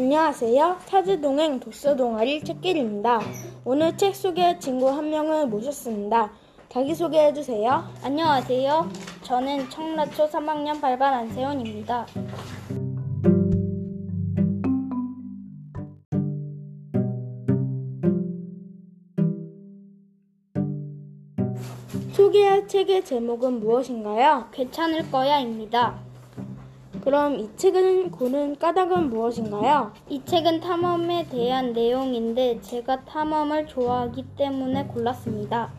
안녕하세요. 사즈동행 독서동아리 책길입니다. 오늘 책 소개 친구 한 명을 모셨습니다. 자기소개해 주세요. 안녕하세요. 저는 청라초 3학년 8반 안세훈입니다. 소개할 책의 제목은 무엇인가요? 괜찮을 거야입니다. 그럼 이 책을 고른 까닭은 무엇인가요? 이 책은 탐험에 대한 내용인데 제가 탐험을 좋아하기 때문에 골랐습니다.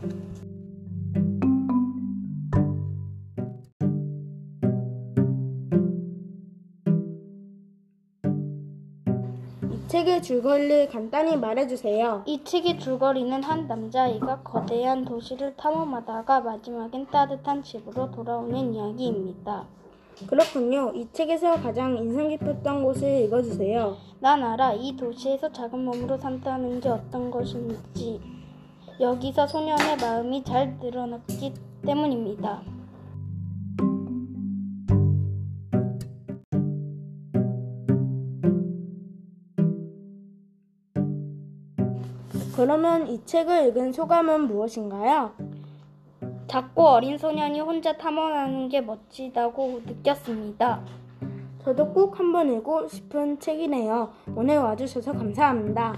이 책의 줄거리를 간단히 말해 주세요. 이 책의 줄거리는 한 남자아이가 거대한 도시를 탐험하다가 마지막엔 따뜻한 집으로 돌아오는 이야기입니다. 그렇군요. 이 책에서 가장 인상 깊었던 곳을 읽어 주세요. 난 알아. 이 도시에서 작은 몸으로 산다는 게 어떤 것인지. 여기서 소년의 마음이 잘 드러났기 때문입니다. 그러면 이 책을 읽은 소감은 무엇인가요? 작고 어린 소년이 혼자 탐험하는 게 멋지다고 느꼈습니다. 저도 꼭 한번 읽고 싶은 책이네요. 오늘 와주셔서 감사합니다.